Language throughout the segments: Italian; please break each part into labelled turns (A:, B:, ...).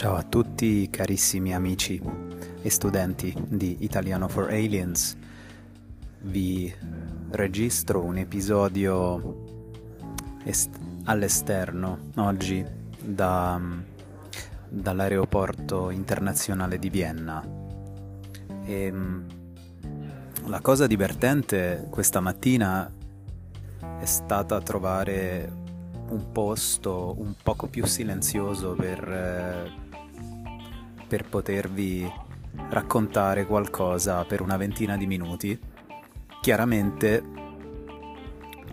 A: Ciao a tutti carissimi amici e studenti di Italiano for Aliens. Vi registro un episodio est- all'esterno oggi da, dall'aeroporto internazionale di Vienna. E, la cosa divertente questa mattina è stata trovare un posto un poco più silenzioso per, eh, per potervi raccontare qualcosa per una ventina di minuti. Chiaramente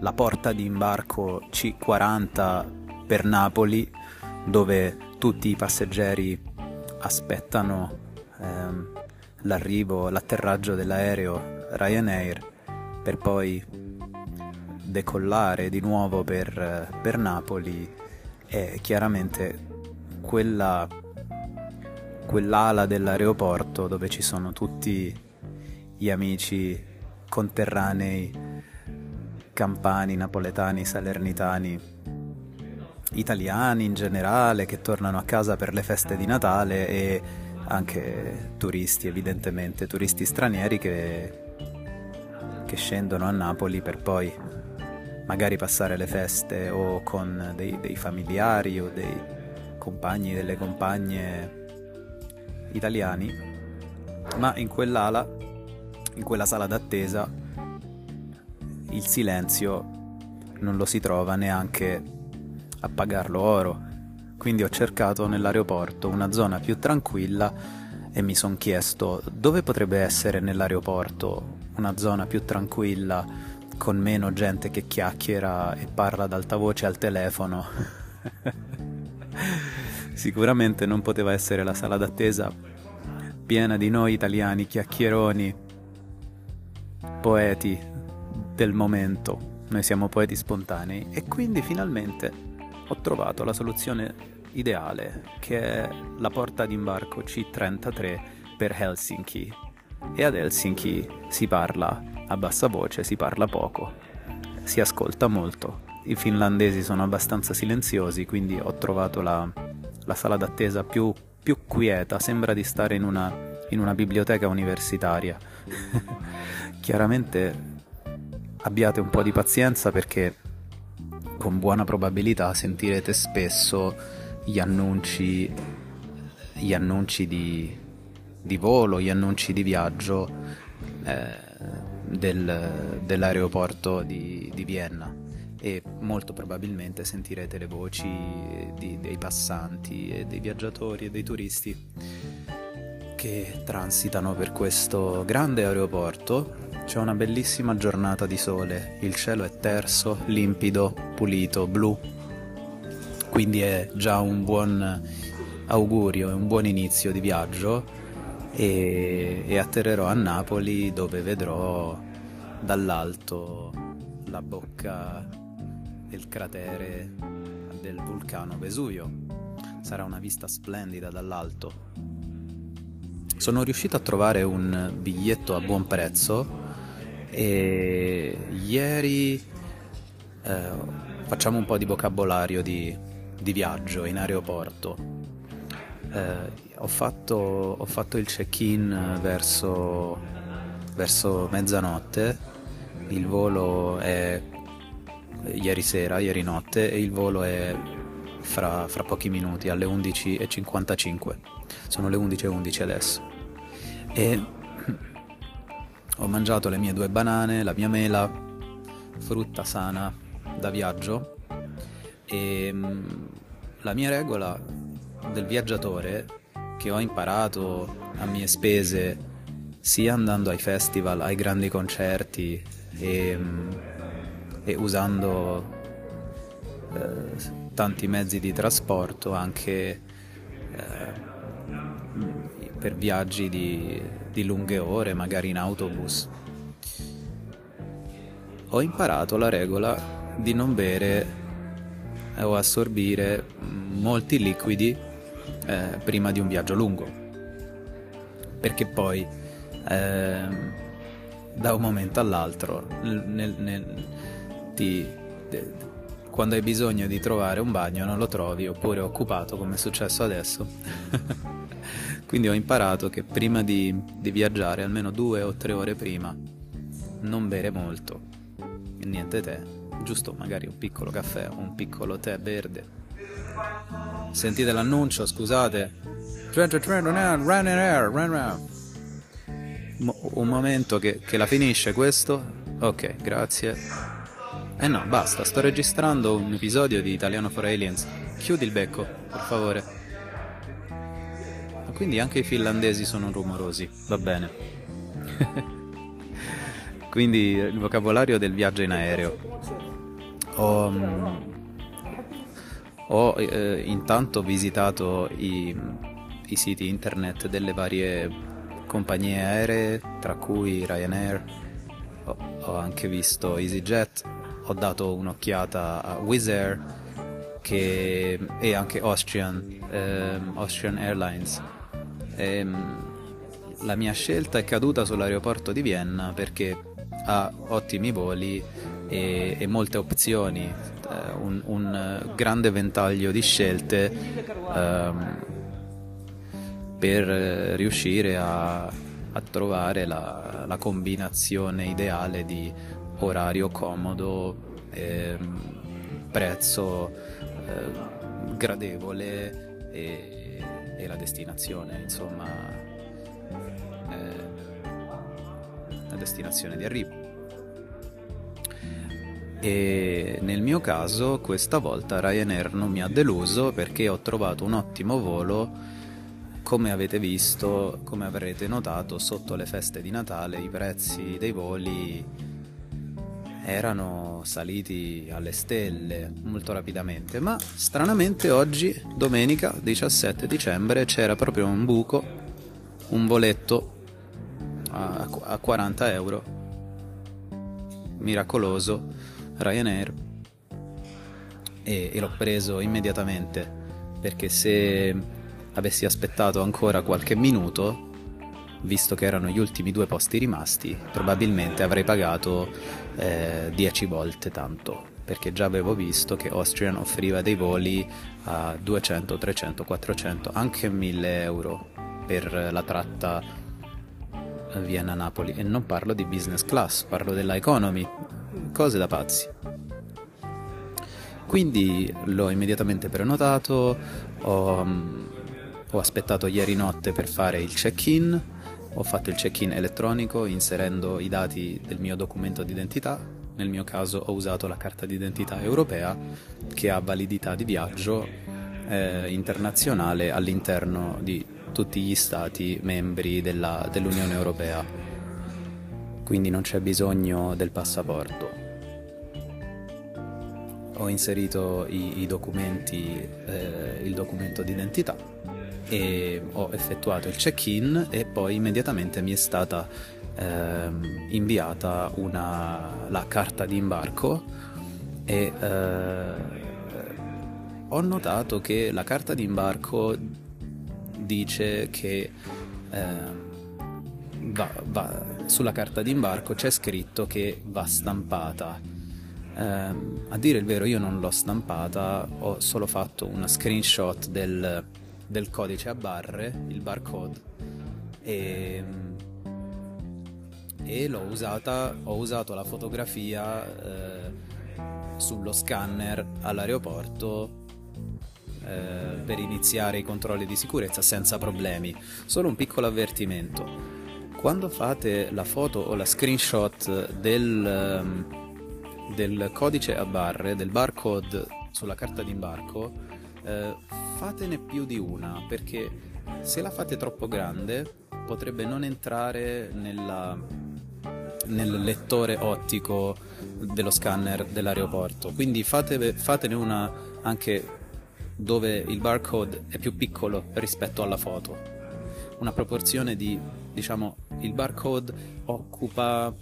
A: la porta di imbarco C40 per Napoli, dove tutti i passeggeri aspettano ehm, l'arrivo, l'atterraggio dell'aereo Ryanair per poi decollare di nuovo per, per Napoli è chiaramente quella, quell'ala dell'aeroporto dove ci sono tutti gli amici conterranei campani, napoletani, salernitani, italiani in generale che tornano a casa per le feste di Natale e anche turisti evidentemente, turisti stranieri che, che scendono a Napoli per poi magari passare le feste o con dei, dei familiari o dei compagni, delle compagne italiani, ma in quell'ala, in quella sala d'attesa, il silenzio non lo si trova neanche a pagarlo oro. Quindi ho cercato nell'aeroporto una zona più tranquilla e mi sono chiesto dove potrebbe essere nell'aeroporto una zona più tranquilla con meno gente che chiacchiera e parla ad alta voce al telefono. Sicuramente non poteva essere la sala d'attesa piena di noi italiani chiacchieroni, poeti del momento. Noi siamo poeti spontanei e quindi finalmente ho trovato la soluzione ideale che è la porta d'imbarco C33 per Helsinki. E ad Helsinki si parla a bassa voce, si parla poco, si ascolta molto. I finlandesi sono abbastanza silenziosi, quindi ho trovato la, la sala d'attesa più, più, quieta, sembra di stare in una, in una biblioteca universitaria. Chiaramente abbiate un po' di pazienza perché con buona probabilità sentirete spesso gli annunci, gli annunci di, di volo, gli annunci di viaggio eh, del, dell'aeroporto di, di, Vienna e molto probabilmente sentirete le voci di, dei passanti e dei viaggiatori e dei turisti che transitano per questo grande aeroporto. C'è una bellissima giornata di sole, il cielo è terso, limpido, pulito, blu, quindi è già un buon augurio e un buon inizio di viaggio e, e atterrerò a Napoli dove vedrò dall'alto la bocca del cratere del vulcano Vesuvio. Sarà una vista splendida dall'alto. Sono riuscito a trovare un biglietto a buon prezzo e ieri eh, facciamo un po' di vocabolario di, di viaggio in aeroporto eh, ho, fatto, ho, fatto, il check-in verso, verso mezzanotte, il volo è ieri sera, ieri notte e il volo è fra, fra pochi minuti alle 11.55. Sono le 11.11 adesso. E ho mangiato le mie due banane, la mia mela, frutta sana da viaggio e mm, la mia regola del viaggiatore che ho imparato a mie spese sia andando ai festival, ai grandi concerti e, e usando eh, tanti mezzi di trasporto anche eh, per viaggi di, di lunghe ore, magari in autobus. Ho imparato la regola di non bere o assorbire molti liquidi eh, prima di un viaggio lungo. Perché poi eh, da un momento all'altro nel, nel, ti, quando hai bisogno di trovare un bagno non lo trovi oppure è occupato come è successo adesso. Quindi ho imparato che prima di, di, viaggiare, almeno due o tre ore prima, non bere molto, niente tè, giusto magari un piccolo caffè o un piccolo tè verde. Sentite l'annuncio, scusate. Un momento che, che la finisce questo. Ok, grazie. Eh no, basta, sto registrando un episodio di Italiano for Aliens. Chiudi il becco, per favore. Ma quindi anche i finlandesi sono rumorosi, va bene. quindi il vocabolario del viaggio in aereo. Ho, um, ho eh, intanto visitato i, i siti internet delle varie compagnie aeree, tra cui Ryanair, ho, ho anche visto EasyJet ho dato un'occhiata a Wizz Air che, e anche Austrian, ehm, Austrian Airlines. E, ehm, la mia scelta è caduta sull'aeroporto di Vienna perché ha ottimi voli e, e molte opzioni, eh, un, un, grande ventaglio di scelte ehm, per riuscire a, a trovare la, la combinazione ideale di orario comodo, eh, prezzo eh, gradevole e, e, la destinazione, insomma, eh, la destinazione di arrivo. E nel mio caso questa volta Ryanair non mi ha deluso perché ho trovato un ottimo volo come avete visto, come avrete notato, sotto le feste di Natale i prezzi dei voli erano saliti alle stelle molto rapidamente, ma stranamente oggi, domenica 17 dicembre, c'era proprio un buco, un voletto a, a 40 euro, miracoloso, Ryanair, e, e l'ho preso immediatamente perché se avessi aspettato ancora qualche minuto visto che erano gli ultimi due posti rimasti, probabilmente avrei pagato 10 eh, volte tanto perché già avevo visto che Austrian offriva dei voli a 200, 300, 400, anche 1000 euro per la tratta Vienna-Napoli e non parlo di business class, parlo della economy, cose da pazzi. Quindi l'ho immediatamente prenotato, ho, ho aspettato ieri notte per fare il check-in ho fatto il check-in elettronico inserendo i dati del mio documento d'identità. Nel mio caso ho usato la carta d'identità europea che ha validità di viaggio eh, internazionale all'interno di tutti gli stati membri della, dell'Unione Europea. Quindi non c'è bisogno del passaporto. Ho inserito i, i documenti, eh, il documento d'identità e ho effettuato il check-in e poi immediatamente mi è stata ehm, inviata una, la carta di imbarco e eh, ho notato che la carta di imbarco dice che eh, va, va, sulla carta di imbarco c'è scritto che va stampata. Eh, a dire il vero io non l'ho stampata, ho solo fatto una screenshot del, del codice a barre, il barcode, e, e l'ho usata, ho usato la fotografia eh, sullo scanner all'aeroporto eh, per iniziare i controlli di sicurezza senza problemi. Solo un piccolo avvertimento. Quando fate la foto o la screenshot del, ehm, del codice a barre, del barcode sulla carta d'imbarco, eh, fatene più di una perché se la fate troppo grande potrebbe non entrare nella, nel lettore ottico dello scanner dell'aeroporto. Quindi fate, fatene una anche dove il barcode è più piccolo rispetto alla foto. Una proporzione di, diciamo, il barcode occupa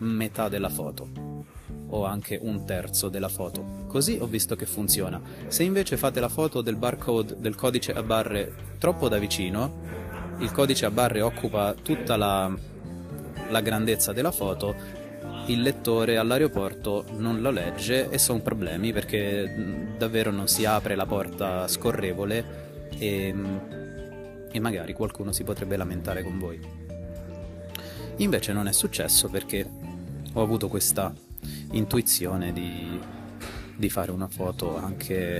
A: metà della foto o anche un terzo della foto. Così ho visto che funziona. Se invece fate la foto del barcode del codice a barre troppo da vicino, il codice a barre occupa tutta la, la grandezza della foto, il lettore all'aeroporto non lo legge e sono problemi perché davvero non si apre la porta scorrevole e, e magari qualcuno si potrebbe lamentare con voi. Invece non è successo perché ho avuto questa intuizione di, di fare una foto anche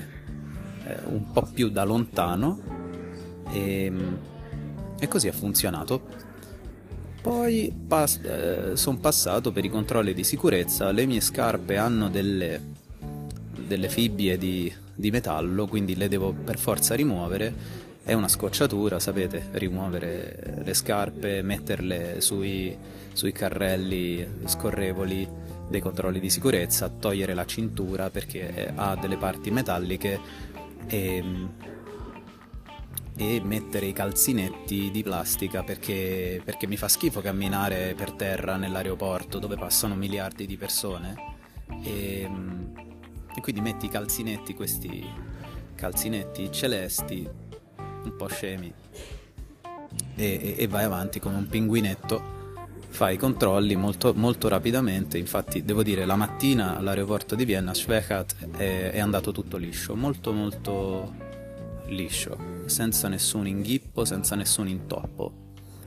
A: eh, un po' più da lontano e, e così ha funzionato poi pas- eh, sono passato per i controlli di sicurezza, le mie scarpe hanno delle, delle fibbie di, di metallo, quindi le devo per forza rimuovere. È una scocciatura, sapete, rimuovere le scarpe, metterle sui, sui carrelli scorrevoli dei controlli di sicurezza, togliere la cintura perché ha delle parti metalliche e e mettere i calzinetti di plastica perché, perché mi fa schifo camminare per terra nell'aeroporto dove passano miliardi di persone. E, e quindi metti i calzinetti, questi calzinetti celesti, un po' scemi e, e vai avanti come un pinguinetto fai i controlli molto, molto, rapidamente. Infatti, devo dire, la mattina all'aeroporto di Vienna, Schwechat, è, è andato tutto liscio, molto, molto liscio, senza nessun inghippo, senza nessun intoppo,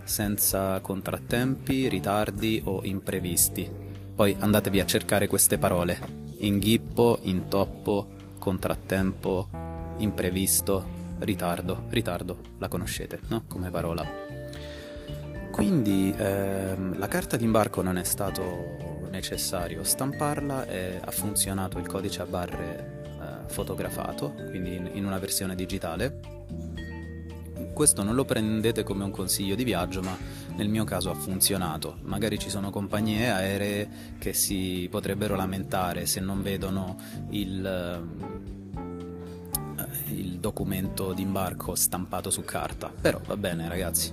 A: senza contrattempi, ritardi o imprevisti. Poi andatevi a cercare queste parole. Inghippo, intoppo, contrattempo, imprevisto, ritardo. Ritardo, la conoscete, no? Come parola. Quindi ehm, la carta d'imbarco non è stato necessario stamparla e ha funzionato il codice a barre fotografato, quindi in, in una versione digitale. Questo non lo prendete come un consiglio di viaggio, ma nel mio caso ha funzionato. Magari ci sono compagnie aeree che si potrebbero lamentare se non vedono il, eh, il documento d'imbarco stampato su carta. Però va bene ragazzi,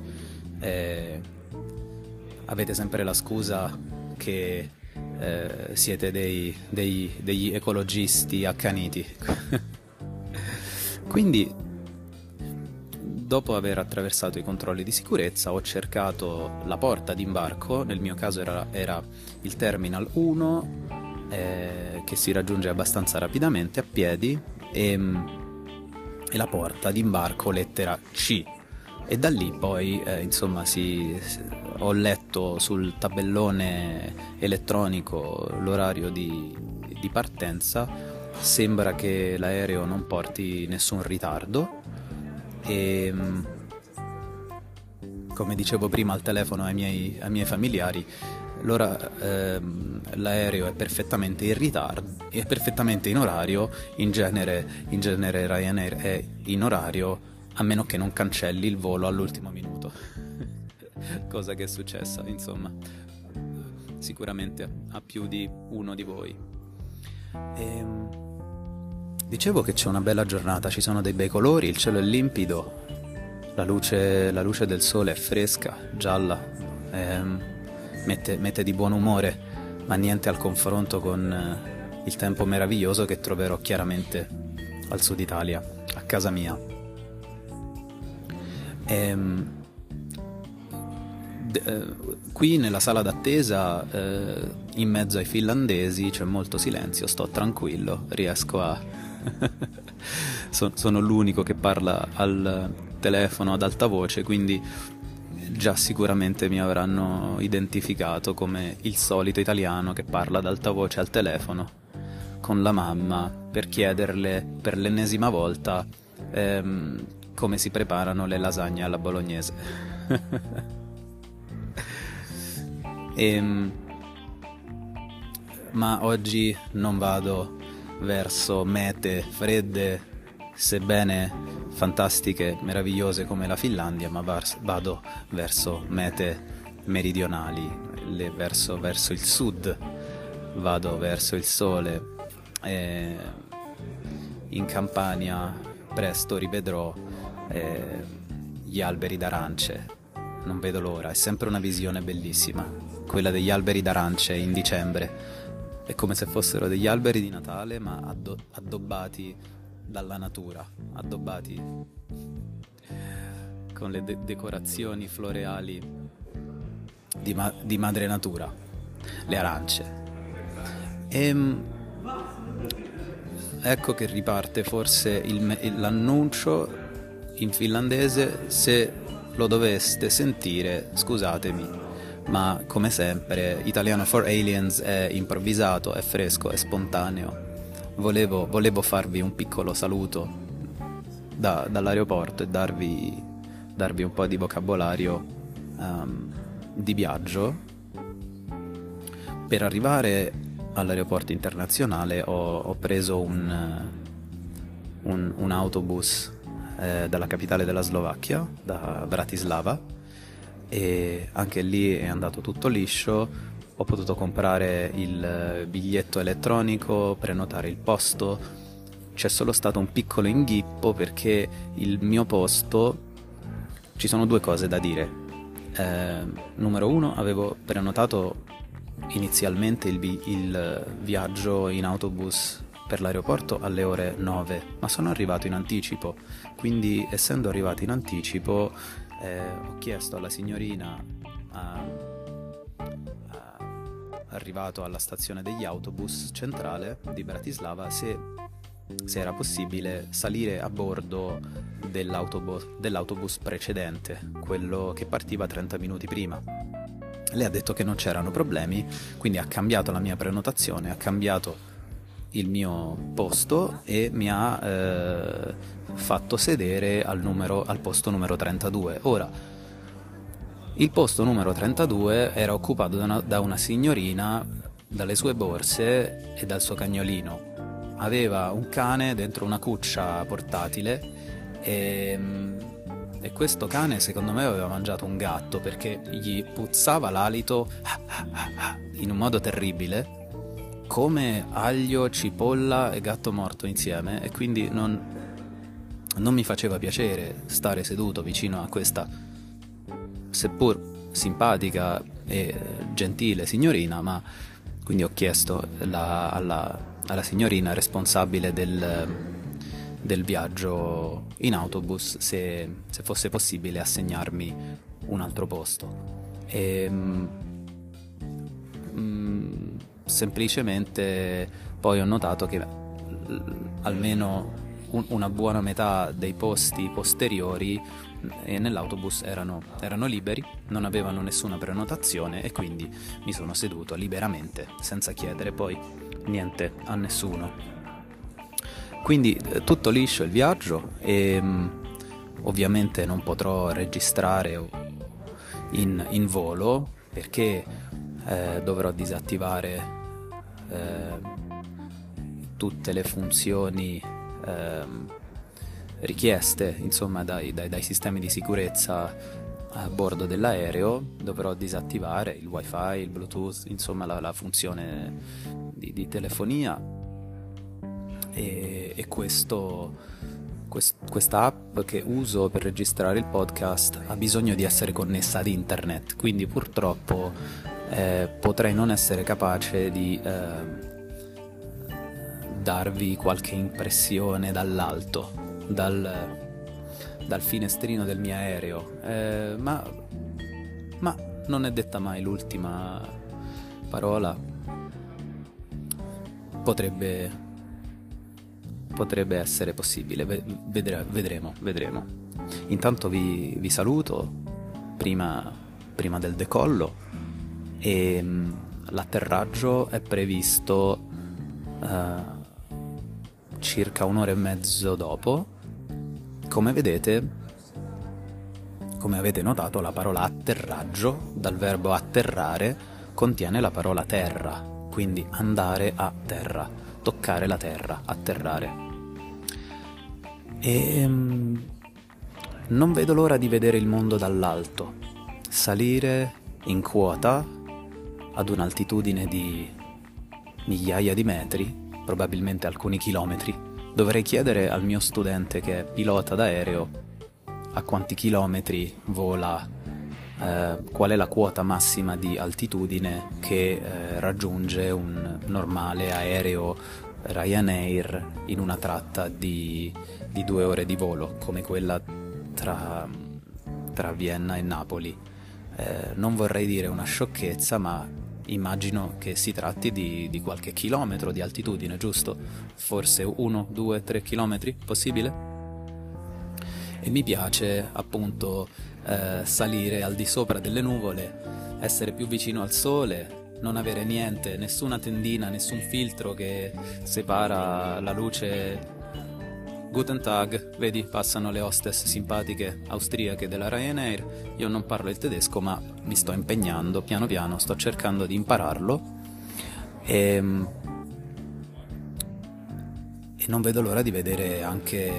A: eh, avete sempre la scusa che eh, siete dei, dei, degli ecologisti accaniti. Quindi, dopo aver attraversato i controlli di sicurezza, ho cercato la porta d'imbarco, nel mio caso era, era il Terminal 1, eh, che si raggiunge abbastanza rapidamente a piedi, e, e la porta d'imbarco lettera C. E da lì poi, eh, insomma, si, ho letto sul tabellone elettronico l'orario di, di partenza, sembra che l'aereo non porti nessun ritardo. E come dicevo prima al telefono ai miei, ai miei familiari, ehm, l'aereo è perfettamente in ritardo, è perfettamente in orario, in genere, in genere Ryanair è in orario a meno che non cancelli il volo all'ultimo minuto cosa che è successa, insomma, sicuramente a più di uno di voi. E, ehm, dicevo che c'è una bella giornata, ci sono dei bei colori, il cielo è limpido, la luce, la luce del sole è fresca, gialla, ehm, mette, mette di buon umore, ma niente al confronto con eh, il tempo meraviglioso che troverò chiaramente al sud Italia, a casa mia. Ehm, eh, qui nella sala d'attesa, eh, in mezzo ai finlandesi, c'è molto silenzio, sto tranquillo, riesco a... so, sono l'unico che parla al telefono ad alta voce, quindi già sicuramente mi avranno identificato come il solito italiano che parla ad alta voce al telefono con la mamma per chiederle per l'ennesima volta ehm, come si preparano le lasagne alla bolognese. E, ehm, ma oggi non vado verso mete fredde, sebbene fantastiche, meravigliose come la Finlandia, ma vado verso mete meridionali, verso, verso il sud, vado verso il sole. E in Campania presto rivedrò eh, gli alberi d'arance, non vedo l'ora, è sempre una visione bellissima quella degli alberi d'arance in dicembre. È come se fossero degli alberi di Natale, ma addo- addobbati dalla natura, addobbati con le de- decorazioni floreali di, ma- di madre natura. le arance. E ehm, ecco che riparte forse il, l'annuncio in finlandese se lo doveste sentire, scusatemi, ma come sempre Italiano for Aliens è improvvisato, è fresco, è spontaneo. Volevo, volevo farvi un piccolo saluto da, dall'aeroporto e darvi, darvi, un po' di vocabolario um, di viaggio. Per arrivare all'aeroporto internazionale ho, ho preso un, un, un autobus eh, dalla capitale della Slovacchia, da Bratislava, e anche lì è andato tutto liscio. Ho potuto comprare il biglietto elettronico, prenotare il posto. C'è solo stato un piccolo inghippo perché il mio posto ci sono due cose da dire. Eh, numero uno, avevo prenotato inizialmente il, vi- il viaggio in autobus per l'aeroporto alle ore 9, ma sono arrivato in anticipo, quindi essendo arrivato in anticipo eh, ho chiesto alla signorina, arrivato alla stazione degli autobus centrale di Bratislava, se, se era possibile salire a bordo dell'autobus, dell'autobus precedente, quello che partiva 30 minuti prima. Lei ha detto che non c'erano problemi, quindi ha cambiato la mia prenotazione, ha cambiato il mio posto e mi ha eh, fatto sedere al, numero, al posto numero 32. Ora, il posto numero 32 era occupato da una, da una signorina, dalle sue borse e dal suo cagnolino. Aveva un cane dentro una cuccia portatile e, e questo cane secondo me aveva mangiato un gatto perché gli puzzava l'alito in un modo terribile come aglio, cipolla e gatto morto insieme e quindi non, non mi faceva piacere stare seduto vicino a questa seppur simpatica e gentile signorina, ma quindi ho chiesto la, alla, alla, signorina responsabile del, del, viaggio in autobus se, se, fosse possibile assegnarmi un altro posto. E, mm, mm semplicemente poi ho notato che almeno un, una buona metà dei posti posteriori eh, nell'autobus erano, erano, liberi, non avevano nessuna prenotazione e quindi mi sono seduto liberamente senza chiedere poi niente a nessuno. Quindi eh, tutto liscio il viaggio e mm, ovviamente non potrò registrare in, in volo perché eh, dovrò disattivare eh, tutte le funzioni eh, richieste insomma, dai, dai, dai, sistemi di sicurezza a bordo dell'aereo dovrò disattivare il wifi, il bluetooth, insomma la, la funzione di, di telefonia. E, e questo, quest, questa app che uso per registrare il podcast ha bisogno di essere connessa ad internet quindi purtroppo eh, potrei non essere capace di eh, darvi qualche impressione dall'alto, dal, dal finestrino del mio aereo, eh, ma, ma non è detta mai l'ultima parola. Potrebbe, potrebbe essere possibile, Vedre, vedremo, vedremo. Intanto vi, vi saluto prima, prima del decollo e mm, l'atterraggio è previsto uh, circa un'ora e mezzo dopo. Come vedete, come avete notato, la parola atterraggio, dal verbo atterrare, contiene la parola terra, quindi andare a terra, toccare la terra, atterrare. E um, non vedo l'ora di vedere il mondo dall'alto, salire in quota ad un'altitudine di migliaia di metri, probabilmente alcuni chilometri, dovrei chiedere al mio studente che è pilota d'aereo a quanti chilometri vola, eh, qual è la quota massima di altitudine che eh, raggiunge un normale aereo Ryanair in una tratta di, di due ore di volo, come quella tra, tra Vienna e Napoli. Eh, non vorrei dire una sciocchezza, ma immagino che si tratti di, di qualche chilometro di altitudine, giusto? Forse uno, due, tre chilometri, possibile? E mi piace appunto eh, salire al di sopra delle nuvole, essere più vicino al sole, non avere niente, nessuna tendina, nessun filtro che separa la luce Guten Tag, vedi, passano le hostess simpatiche austriache della Ryanair. Io non parlo il tedesco, ma mi sto impegnando piano piano, sto cercando di impararlo. E, ehm, e non vedo l'ora di vedere anche,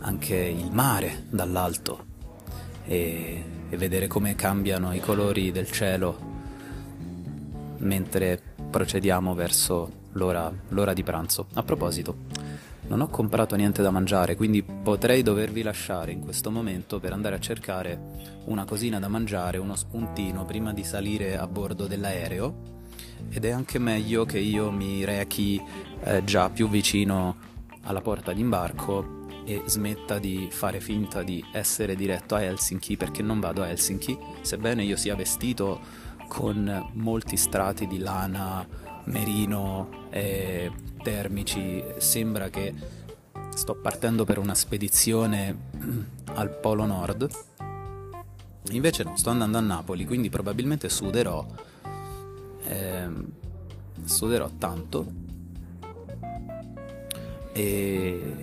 A: anche il mare dall'alto e, e vedere come cambiano i colori del cielo mentre procediamo verso l'ora, l'ora di pranzo. A proposito, non ho comprato niente da mangiare, quindi potrei dovervi lasciare in questo momento per andare a cercare una cosina da mangiare, uno spuntino prima di salire a bordo dell'aereo. Ed è anche meglio che io mi rechi eh, già più vicino alla porta d'imbarco e smetta di fare finta di essere diretto a Helsinki perché non vado a Helsinki, sebbene io sia vestito con molti strati di lana, merino e termici, sembra che sto partendo per una spedizione al Polo Nord. Invece no, sto andando a Napoli, quindi probabilmente suderò. Eh, suderò tanto. E,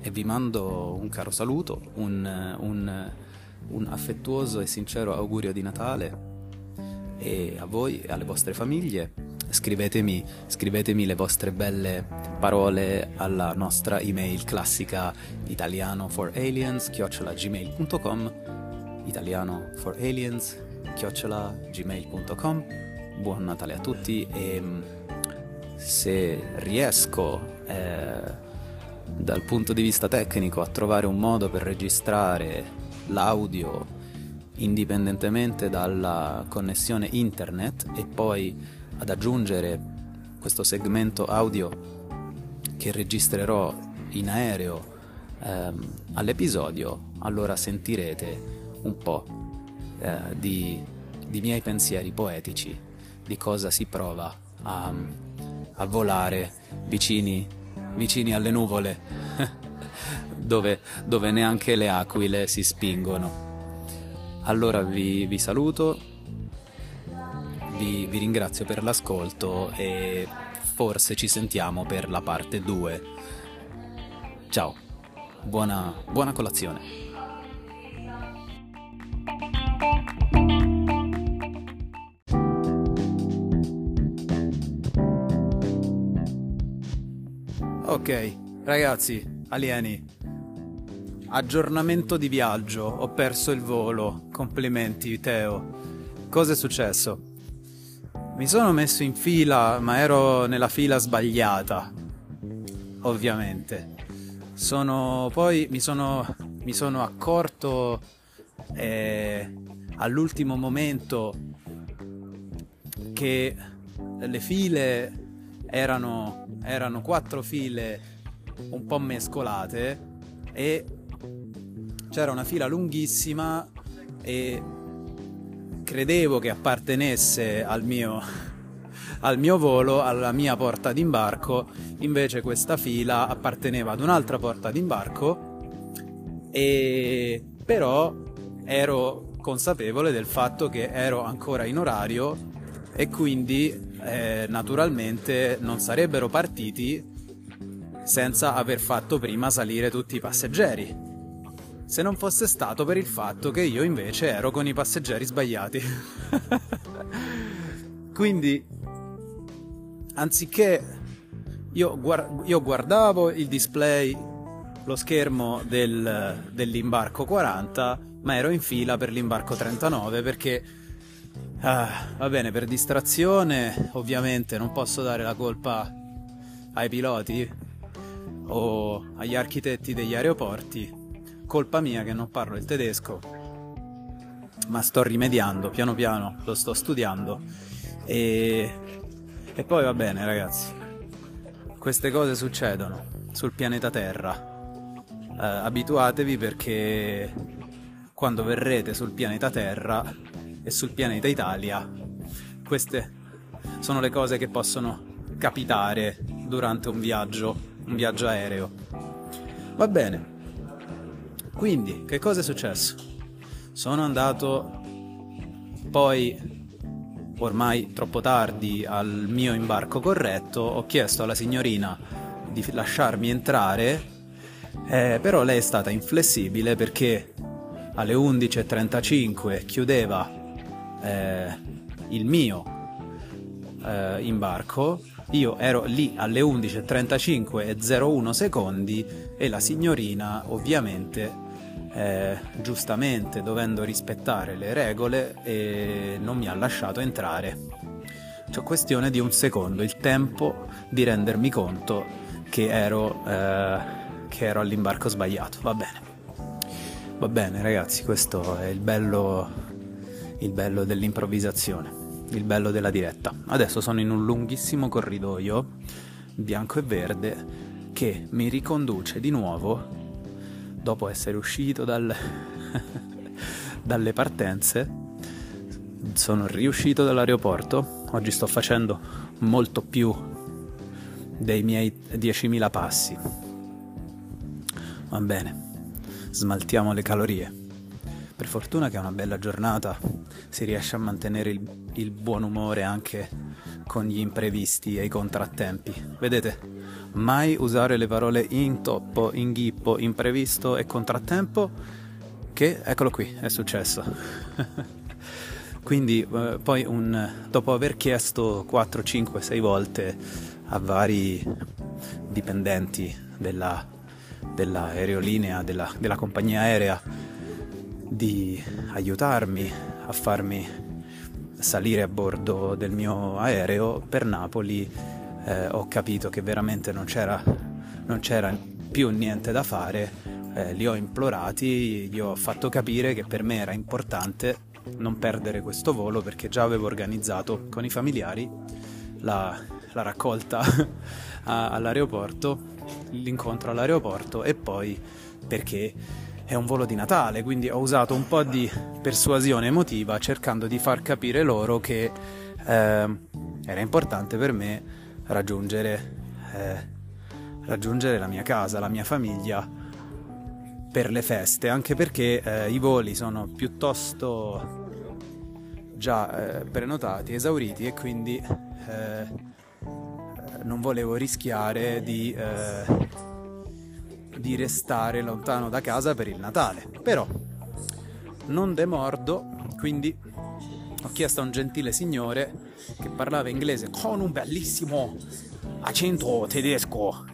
A: e, vi mando un caro saluto, un, un, un affettuoso e sincero augurio di Natale e a voi e alle vostre famiglie scrivetemi, scrivetemi le vostre belle parole alla nostra email classica italiano for aliens gmail.com italiano for aliens gmail.com buon Natale a tutti e mm, se riesco eh, dal punto di vista tecnico a trovare un modo per registrare l'audio indipendentemente dalla connessione internet e poi ad aggiungere questo segmento audio che registrerò in aereo ehm, all'episodio, allora sentirete un po' eh, di, di, miei pensieri poetici, di cosa si prova a, a volare vicini, vicini, alle nuvole, dove, dove neanche le aquile si spingono. Allora vi, vi saluto vi, vi ringrazio per l'ascolto e forse ci sentiamo per la parte 2. Ciao, buona, buona colazione. Ok, ragazzi, alieni. Aggiornamento di viaggio, ho perso il volo. Complimenti, Teo. Cosa è successo? Mi sono messo in fila, ma ero nella fila sbagliata, ovviamente. Sono, poi mi sono, mi sono accorto eh, all'ultimo momento che le file erano, erano quattro file un po' mescolate e c'era una fila lunghissima e credevo che appartenesse al mio, al mio volo, alla mia porta d'imbarco, invece questa fila apparteneva ad un'altra porta d'imbarco e però ero consapevole del fatto che ero ancora in orario e quindi eh, naturalmente non sarebbero partiti senza aver fatto prima salire tutti i passeggeri se non fosse stato per il fatto che io invece ero con i passeggeri sbagliati. Quindi, anziché io, guard- io, guardavo il display, lo schermo del, dell'imbarco 40, ma ero in fila per l'imbarco 39 perché, ah, va bene, per distrazione ovviamente non posso dare la colpa ai piloti o agli architetti degli aeroporti colpa mia che non parlo il tedesco, ma sto rimediando piano piano, lo sto studiando e, e poi va bene ragazzi, queste cose succedono sul pianeta Terra. Uh, abituatevi perché quando verrete sul pianeta Terra e sul pianeta Italia, queste, sono le cose che possono capitare durante un viaggio, un viaggio aereo. Va bene. Quindi, che cosa è successo? Sono andato poi ormai troppo tardi al mio imbarco corretto, ho chiesto alla signorina di lasciarmi entrare, eh, però lei è stata inflessibile perché alle 11.35 chiudeva eh, il mio eh, imbarco, io ero lì alle 11.35 e 01 secondi e la signorina ovviamente eh, giustamente dovendo rispettare le regole e non mi ha lasciato entrare. Cioè questione di un secondo, il tempo di rendermi conto che ero, eh, che ero all'imbarco sbagliato. Va bene. Va bene ragazzi, questo è il bello, il bello dell'improvvisazione, il bello della diretta. Adesso sono in un lunghissimo corridoio bianco e verde che mi riconduce di nuovo dopo essere uscito dal, dalle partenze, sono riuscito dall'aeroporto. Oggi sto facendo molto più dei miei 10.000 passi. Va bene, smaltiamo le calorie. Per fortuna che è una bella giornata, si riesce a mantenere il, il buon umore anche con gli imprevisti e i contrattempi. Vedete, mai usare le parole intoppo, inghippo, imprevisto e contrattempo, che eccolo qui, è successo. Quindi eh, poi un, dopo aver chiesto 4, 5, 6 volte a vari dipendenti della, dell'aerolinea, della, della compagnia aerea, di aiutarmi a farmi salire a bordo del mio aereo per Napoli eh, ho capito che veramente non c'era, non c'era più niente da fare, eh, li ho implorati, gli ho fatto capire che per me era importante non perdere questo volo perché già avevo organizzato con i familiari la, la raccolta a, all'aeroporto, l'incontro all'aeroporto e poi perché è un volo di Natale, quindi ho usato un po' di persuasione emotiva cercando di far capire loro che eh, era importante per me raggiungere, eh, raggiungere la mia casa, la mia famiglia per le feste, anche perché eh, i voli sono piuttosto già eh, prenotati, esauriti e quindi eh, non volevo rischiare di, eh, di restare lontano da casa per il Natale. Però non demordo, quindi ho chiesto a un gentile signore che parlava inglese con un bellissimo accento tedesco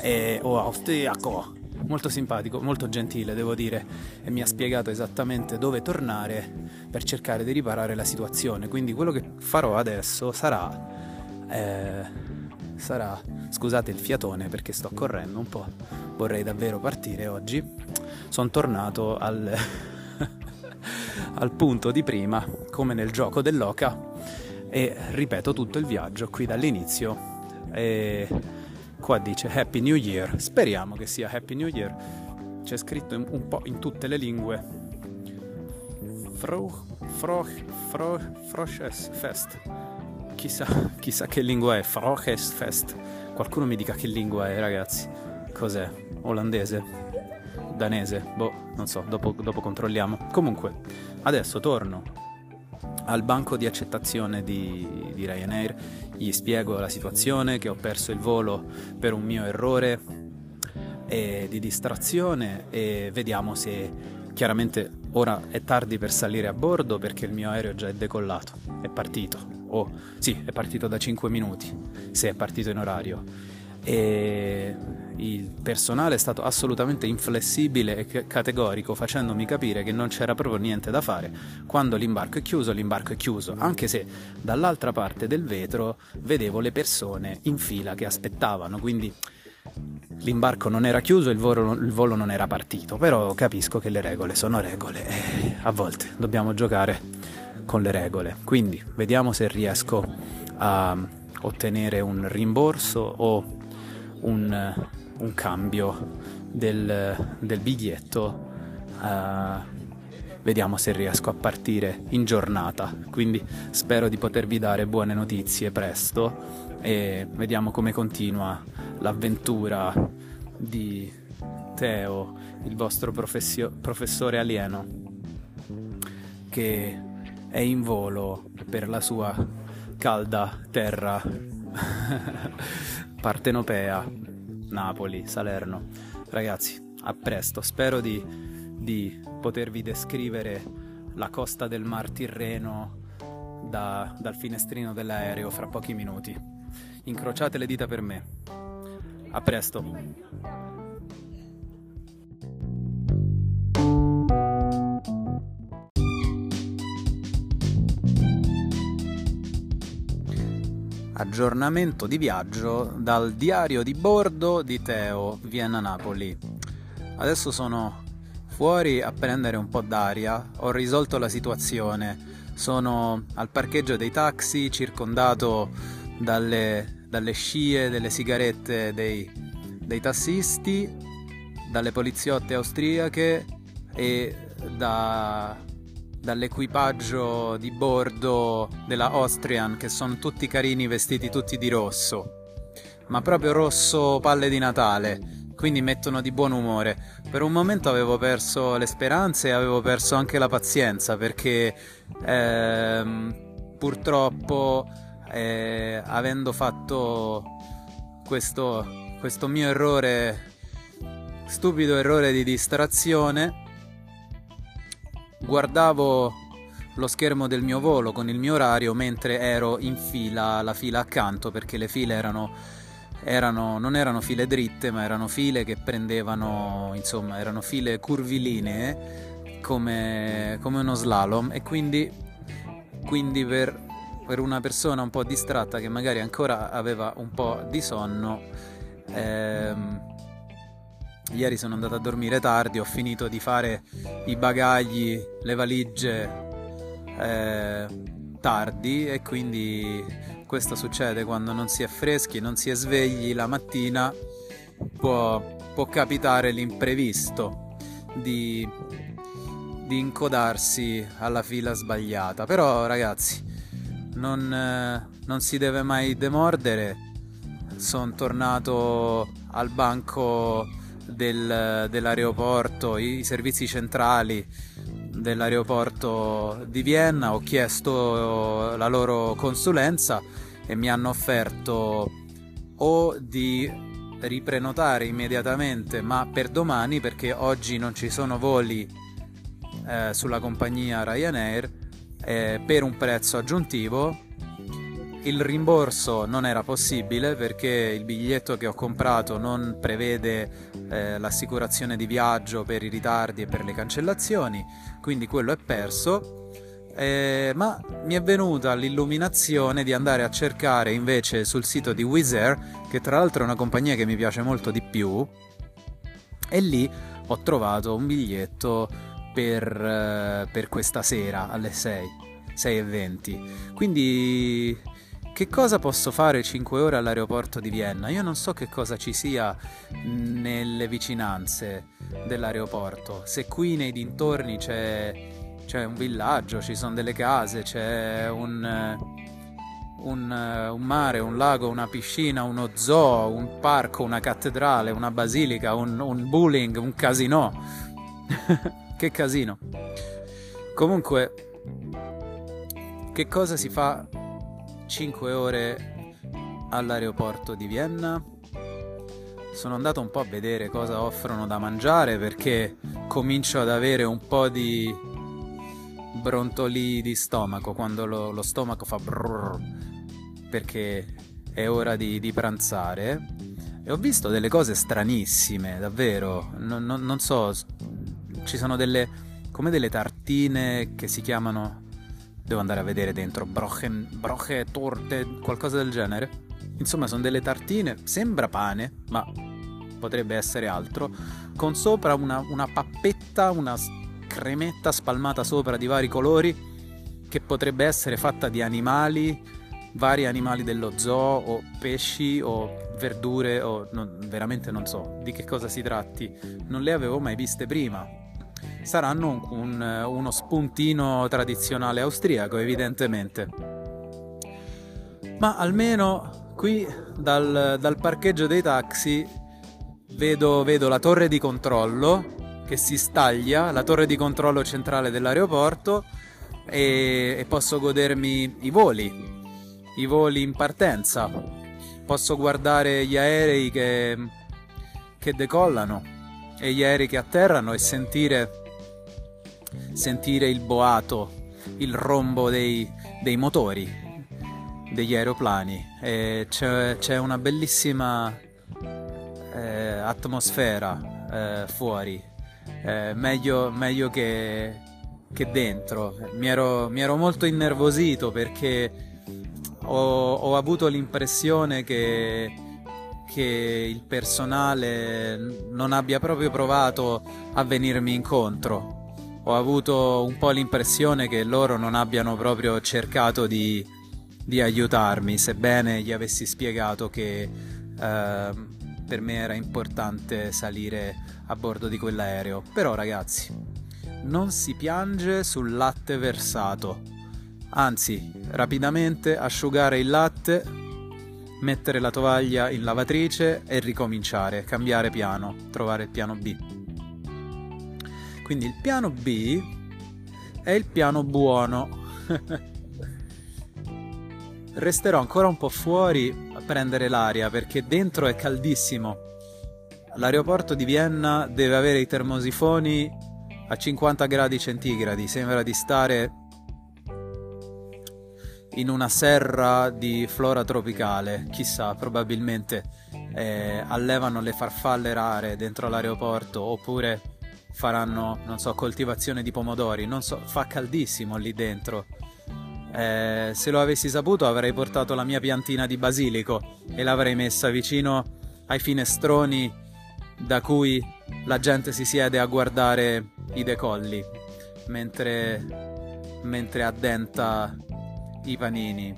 A: eh, o austriaco molto simpatico, molto gentile devo dire e mi ha spiegato esattamente dove tornare per cercare di riparare la situazione. Quindi quello che farò adesso sarà eh, sarà scusate il fiatone perché sto correndo un po' vorrei davvero partire oggi. Sono tornato al al punto di prima come nel gioco dell'oca e ripeto tutto il viaggio qui dall'inizio. E qua dice Happy New Year. Speriamo che sia Happy New Year. C'è scritto un po' in tutte le lingue. Froch, Froch, Froch, Froches Fest. Chissà, chissà che lingua è. Froches Fest. Qualcuno mi dica che lingua è ragazzi. Cos'è? olandese? Danese? boh non so dopo, dopo controlliamo comunque adesso torno al banco di accettazione di, di Ryanair, gli spiego la situazione, che ho perso il volo per un mio errore e di distrazione e vediamo se chiaramente ora è tardi per salire a bordo perché il mio aereo già è decollato, è partito, o oh, sì, è partito da 5 minuti, se è partito in orario. E il personale è stato assolutamente inflessibile e categorico, facendomi capire che non c'era proprio niente da fare. Quando l'imbarco è chiuso, l'imbarco è chiuso, anche se dall'altra parte del vetro vedevo le persone in fila che aspettavano, quindi l'imbarco non era chiuso, il volo, il volo non era partito, però capisco che le regole sono regole e a volte dobbiamo giocare con le regole. Quindi vediamo se riesco a ottenere un rimborso o un un cambio del, del biglietto uh, vediamo se riesco a partire in giornata. Quindi spero di potervi dare buone notizie presto e vediamo come continua l'avventura di Teo, il vostro professio- professore alieno, che è in volo per la sua calda terra partenopea, Napoli, Salerno. Ragazzi, a presto, spero di, di potervi descrivere la costa del Mar Tirreno da, dal finestrino dell'aereo fra pochi minuti. Incrociate le dita per me. A presto. Aggiornamento di viaggio dal diario di bordo di Teo, Vienna-Napoli. Adesso sono fuori a prendere un po' d'aria, ho risolto la situazione, sono al parcheggio dei taxi circondato dalle, dalle scie delle sigarette dei, dei tassisti, dalle poliziotte austriache e da dall'equipaggio di bordo della Austrian che sono tutti carini vestiti tutti di rosso ma proprio rosso palle di Natale quindi mettono di buon umore. Per un momento avevo perso le speranze e avevo perso anche la pazienza perché ehm, purtroppo eh, avendo fatto questo, questo mio errore stupido errore di distrazione guardavo lo schermo del mio volo con il mio orario mentre ero in fila, la fila accanto, perché le file erano, erano, non erano file dritte, ma erano file che prendevano, insomma, erano file curvilinee come, come uno slalom. E quindi, quindi per, per, una persona un po' distratta che magari ancora aveva un po' di sonno, ehm, Ieri sono andato a dormire tardi, ho finito di fare i bagagli, le valigie eh, tardi e quindi questo succede quando non si è freschi, non si è svegli la mattina, può, può capitare l'imprevisto di, di, incodarsi alla fila sbagliata. Però ragazzi, non, eh, non si deve mai demordere. Sono tornato al banco del, dell'aeroporto, i servizi centrali dell'aeroporto di Vienna, ho chiesto la loro consulenza e mi hanno offerto o di riprenotare immediatamente ma per domani perché oggi non ci sono voli eh, sulla compagnia Ryanair eh, per un prezzo aggiuntivo il rimborso non era possibile perché il biglietto che ho comprato non prevede eh, l'assicurazione di viaggio per i ritardi e per le cancellazioni, quindi quello è perso. Eh, ma mi è venuta l'illuminazione di andare a cercare invece sul sito di Wizz Air, che tra l'altro è una compagnia che mi piace molto di più, e lì ho trovato un biglietto per, eh, per questa sera alle 6, 6.20. Quindi che cosa posso fare 5 ore all'aeroporto di Vienna? Io non so che cosa ci sia nelle vicinanze dell'aeroporto. Se qui nei dintorni c'è, c'è un villaggio, ci sono delle case, c'è un, un, un, mare, un lago, una piscina, uno zoo, un parco, una cattedrale, una basilica, un, un bowling, un casino. che casino. Comunque, che cosa si fa 5 ore all'aeroporto di Vienna. Sono andato un po' a vedere cosa offrono da mangiare perché comincio ad avere un po' di brontoli di stomaco. Quando lo, lo stomaco fa brrr perché è ora di, di, pranzare. E ho visto delle cose stranissime davvero. Non, non, non so ci sono delle come delle tartine che si chiamano Devo andare a vedere dentro. Brochen, broche, torte, qualcosa del genere. Insomma, sono delle tartine. Sembra pane, ma potrebbe essere altro. Con sopra una, una pappetta, una cremetta spalmata sopra di vari colori. Che potrebbe essere fatta di animali, vari animali dello zoo, o pesci, o verdure, o non, veramente non so di che cosa si tratti. Non le avevo mai viste prima. Saranno un, un, uno spuntino tradizionale austriaco, evidentemente. Ma almeno qui dal, dal parcheggio dei taxi vedo, vedo la torre di controllo che si staglia, la torre di controllo centrale dell'aeroporto e, e posso godermi i voli, i voli in partenza. Posso guardare gli aerei che, che decollano e gli aerei che atterrano e sentire, sentire il boato, il rombo dei, dei motori degli aeroplani. E c'è, c'è una bellissima eh, atmosfera eh, fuori eh, meglio, meglio che, che, dentro. Mi ero, mi ero, molto innervosito perché ho, ho avuto l'impressione che, che il personale non abbia proprio provato a venirmi incontro. Ho avuto un po' l'impressione che loro non abbiano proprio cercato di, di aiutarmi, sebbene gli avessi spiegato che eh, per me era importante salire a bordo di quell'aereo. Però ragazzi, non si piange sul latte versato. Anzi, rapidamente asciugare il latte, mettere la tovaglia in lavatrice e ricominciare, cambiare piano, trovare il piano B. Quindi il piano B è il piano buono. Resterò ancora un po' fuori a prendere l'aria perché dentro è caldissimo. L'aeroporto di Vienna deve avere i termosifoni a 50 gradi centigradi, sembra di stare in una serra di flora tropicale, chissà, probabilmente eh, allevano le farfalle rare dentro l'aeroporto oppure faranno, non so, coltivazione di pomodori, non so, fa caldissimo lì dentro. Eh, se lo avessi saputo avrei portato la mia piantina di basilico e l'avrei messa vicino ai finestroni da cui la gente si siede a guardare i decolli mentre, mentre addenta i panini.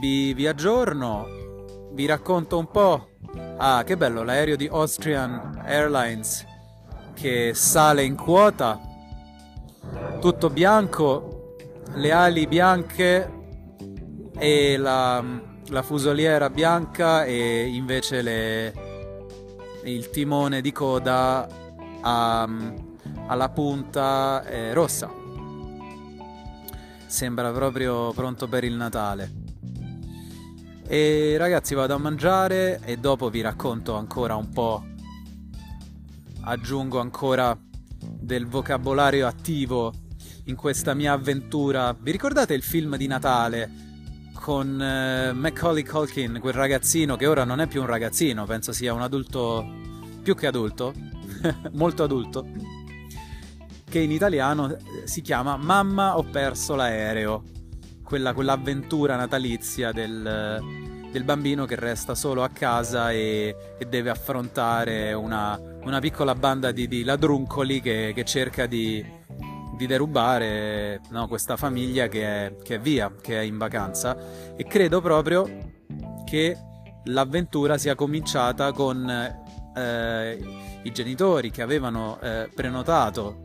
A: Vi, vi aggiorno, vi racconto un po'. Ah, che bello, l'aereo di Austrian Airlines che sale in quota, tutto bianco, le ali bianche e la, la fusoliera bianca e invece le, il timone di coda a, alla punta eh, rossa. Sembra proprio pronto per il Natale. E ragazzi vado a mangiare e dopo vi racconto ancora un po', aggiungo ancora del vocabolario attivo in questa mia avventura. Vi ricordate il film di Natale con uh, Macaulay Culkin, quel ragazzino che ora non è più un ragazzino, penso sia un adulto più che adulto, molto adulto, che in italiano eh, si chiama Mamma ho perso l'aereo, quella, quell'avventura natalizia del, del, bambino che resta solo a casa e, e deve affrontare una, una, piccola banda di, di ladruncoli che, che cerca di di derubare no, questa famiglia che è, che è via, che è in vacanza. E credo proprio che l'avventura sia cominciata con eh, i genitori che avevano eh, prenotato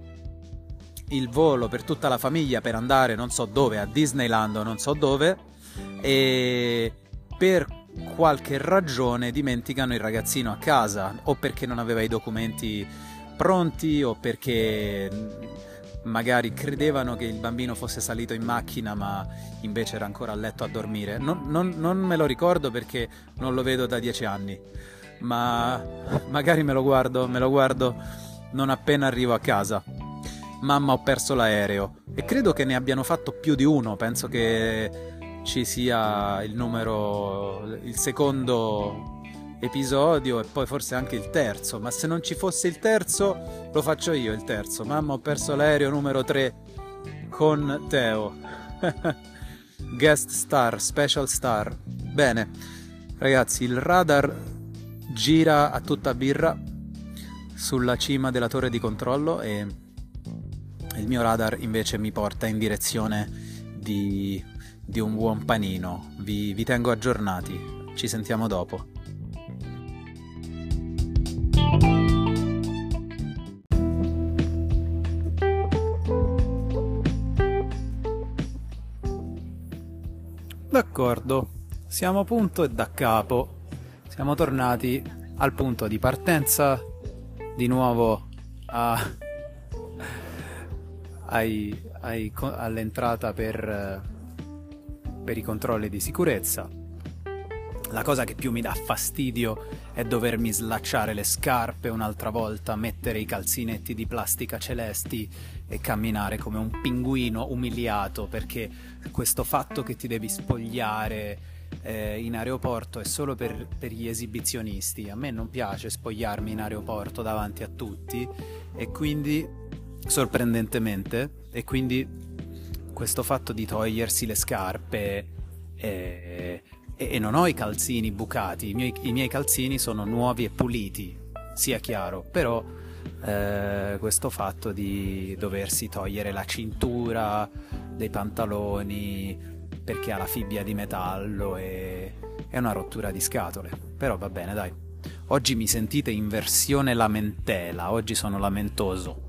A: il volo per tutta la famiglia per andare non so dove, a Disneyland o non so dove e per qualche ragione dimenticano il ragazzino a casa o perché non aveva i documenti pronti o perché magari credevano che il bambino fosse salito in macchina ma invece era ancora a letto a dormire. Non, non, non me lo ricordo perché non lo vedo da dieci anni, ma magari me lo guardo, me lo guardo non appena arrivo a casa. Mamma ho perso l'aereo e credo che ne abbiano fatto più di uno, penso che ci sia il numero, il secondo episodio e poi forse anche il terzo, ma se non ci fosse il terzo lo faccio io il terzo. Mamma ho perso l'aereo numero 3 con Teo. Guest star, special star. Bene, ragazzi, il radar gira a tutta birra sulla cima della torre di controllo e il mio radar invece mi porta in direzione di, di un buon panino. vi, vi tengo aggiornati. Ci sentiamo dopo. D'accordo, siamo punto e da capo. Siamo tornati al punto di partenza, di nuovo a, ai, ai, all'entrata per eh, per i controlli di sicurezza. La cosa che più mi dà fastidio è dovermi slacciare le scarpe un'altra volta, mettere i calzinetti di plastica celesti e camminare come un pinguino umiliato perché questo fatto che ti devi spogliare eh, in aeroporto è solo per, per, gli esibizionisti. A me non piace spogliarmi in aeroporto davanti a tutti e quindi, sorprendentemente, e quindi questo fatto di togliersi le scarpe e, e non ho i calzini bucati, i miei, i miei, calzini sono nuovi e puliti, sia chiaro, però eh, questo fatto di doversi togliere la cintura dei pantaloni, perché ha la fibbia di metallo e è una rottura di scatole. Però va bene, dai. Oggi mi sentite in versione lamentela, oggi sono lamentoso.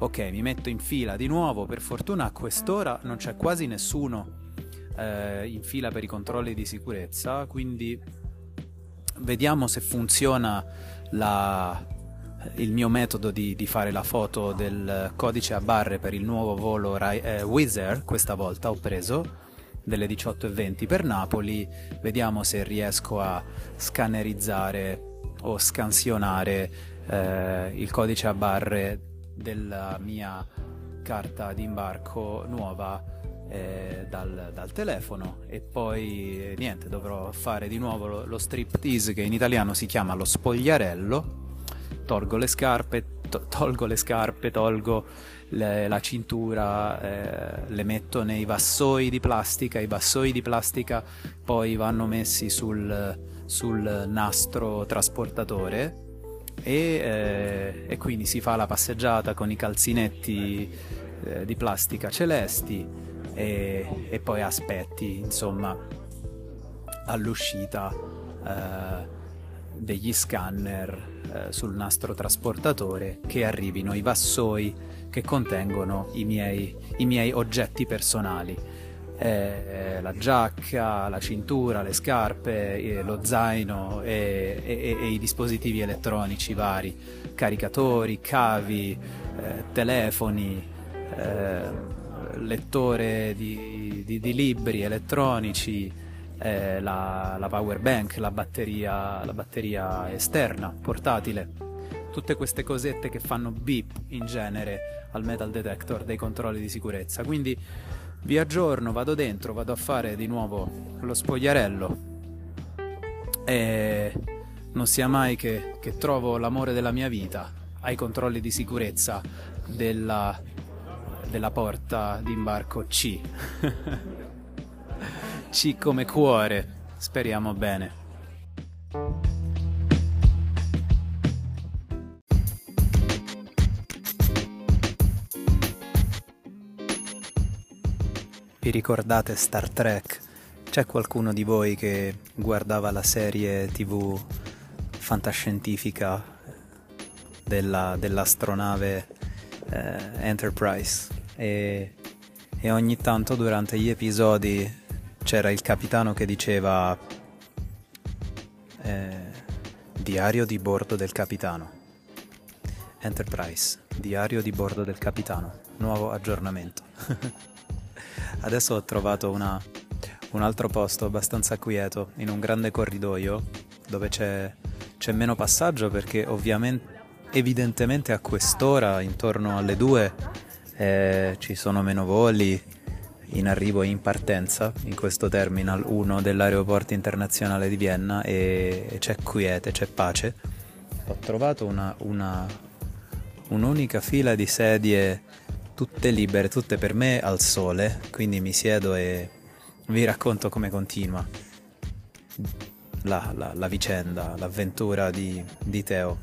A: Ok, mi metto in fila di nuovo, per fortuna a quest'ora non c'è quasi nessuno eh, in fila per i controlli di sicurezza, quindi vediamo se funziona la, il mio metodo di, di, fare la foto del codice a barre per il nuovo volo eh, Wizz questa volta ho preso delle 18.20 per Napoli, vediamo se riesco a scannerizzare o scansionare eh, il codice a barre della mia carta d'imbarco nuova eh, dal, dal, telefono. E poi niente dovrò fare di nuovo lo, lo striptease che in italiano si chiama lo spogliarello. Tolgo le scarpe to- tolgo le scarpe tolgo le, la cintura, eh, le metto nei vassoi di plastica, i vassoi di plastica poi vanno messi sul, sul nastro trasportatore e, eh, e, quindi si fa la passeggiata con i calzinetti eh, di plastica celesti e, e, poi aspetti insomma all'uscita eh, degli scanner eh, sul nastro trasportatore che arrivino i vassoi che contengono i miei, i miei oggetti personali. Eh, la giacca, la cintura, le scarpe, eh, lo zaino e, e, e, i dispositivi elettronici vari, caricatori, cavi, eh, telefoni, eh, lettore di, di, di, libri elettronici, eh, la, la, power bank, la batteria, la batteria esterna, portatile tutte queste cosette che fanno beep in genere al metal detector dei controlli di sicurezza. Quindi vi aggiorno, vado dentro, vado a fare di nuovo lo spogliarello e non sia mai che, che trovo l'amore della mia vita ai controlli di sicurezza della, della porta d'imbarco C. C come cuore, speriamo bene. Vi ricordate Star Trek? C'è qualcuno di voi che guardava la serie tv fantascientifica della, dell'astronave eh, Enterprise? E, e ogni tanto durante gli episodi c'era il capitano che diceva eh, diario di bordo del capitano Enterprise diario di bordo del capitano. Nuovo aggiornamento Adesso ho trovato una, un altro posto abbastanza quieto, in un grande corridoio, dove c'è, c'è meno passaggio perché ovviamente, evidentemente a quest'ora, intorno alle 2, eh, ci sono meno voli in arrivo e in partenza in questo terminal 1 dell'aeroporto internazionale di Vienna e, e c'è quiete, c'è pace. Ho trovato una, una, un'unica fila di sedie tutte libere, tutte per me al sole, quindi mi siedo e vi racconto come continua la, la, la vicenda, l'avventura di, di Teo.